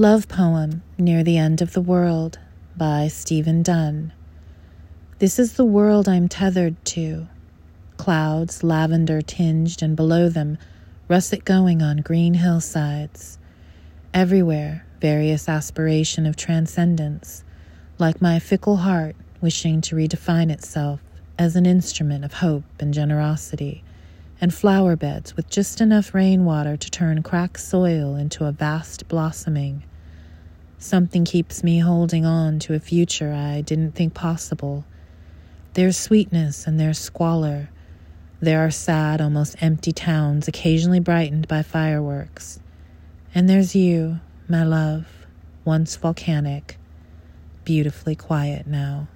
Love Poem Near the End of the World by Stephen Dunn. This is the world I'm tethered to. Clouds, lavender tinged, and below them, russet going on green hillsides. Everywhere, various aspiration of transcendence, like my fickle heart wishing to redefine itself as an instrument of hope and generosity, and flower beds with just enough rainwater to turn cracked soil into a vast blossoming Something keeps me holding on to a future I didn't think possible. There's sweetness and there's squalor. There are sad, almost empty towns, occasionally brightened by fireworks. And there's you, my love, once volcanic, beautifully quiet now.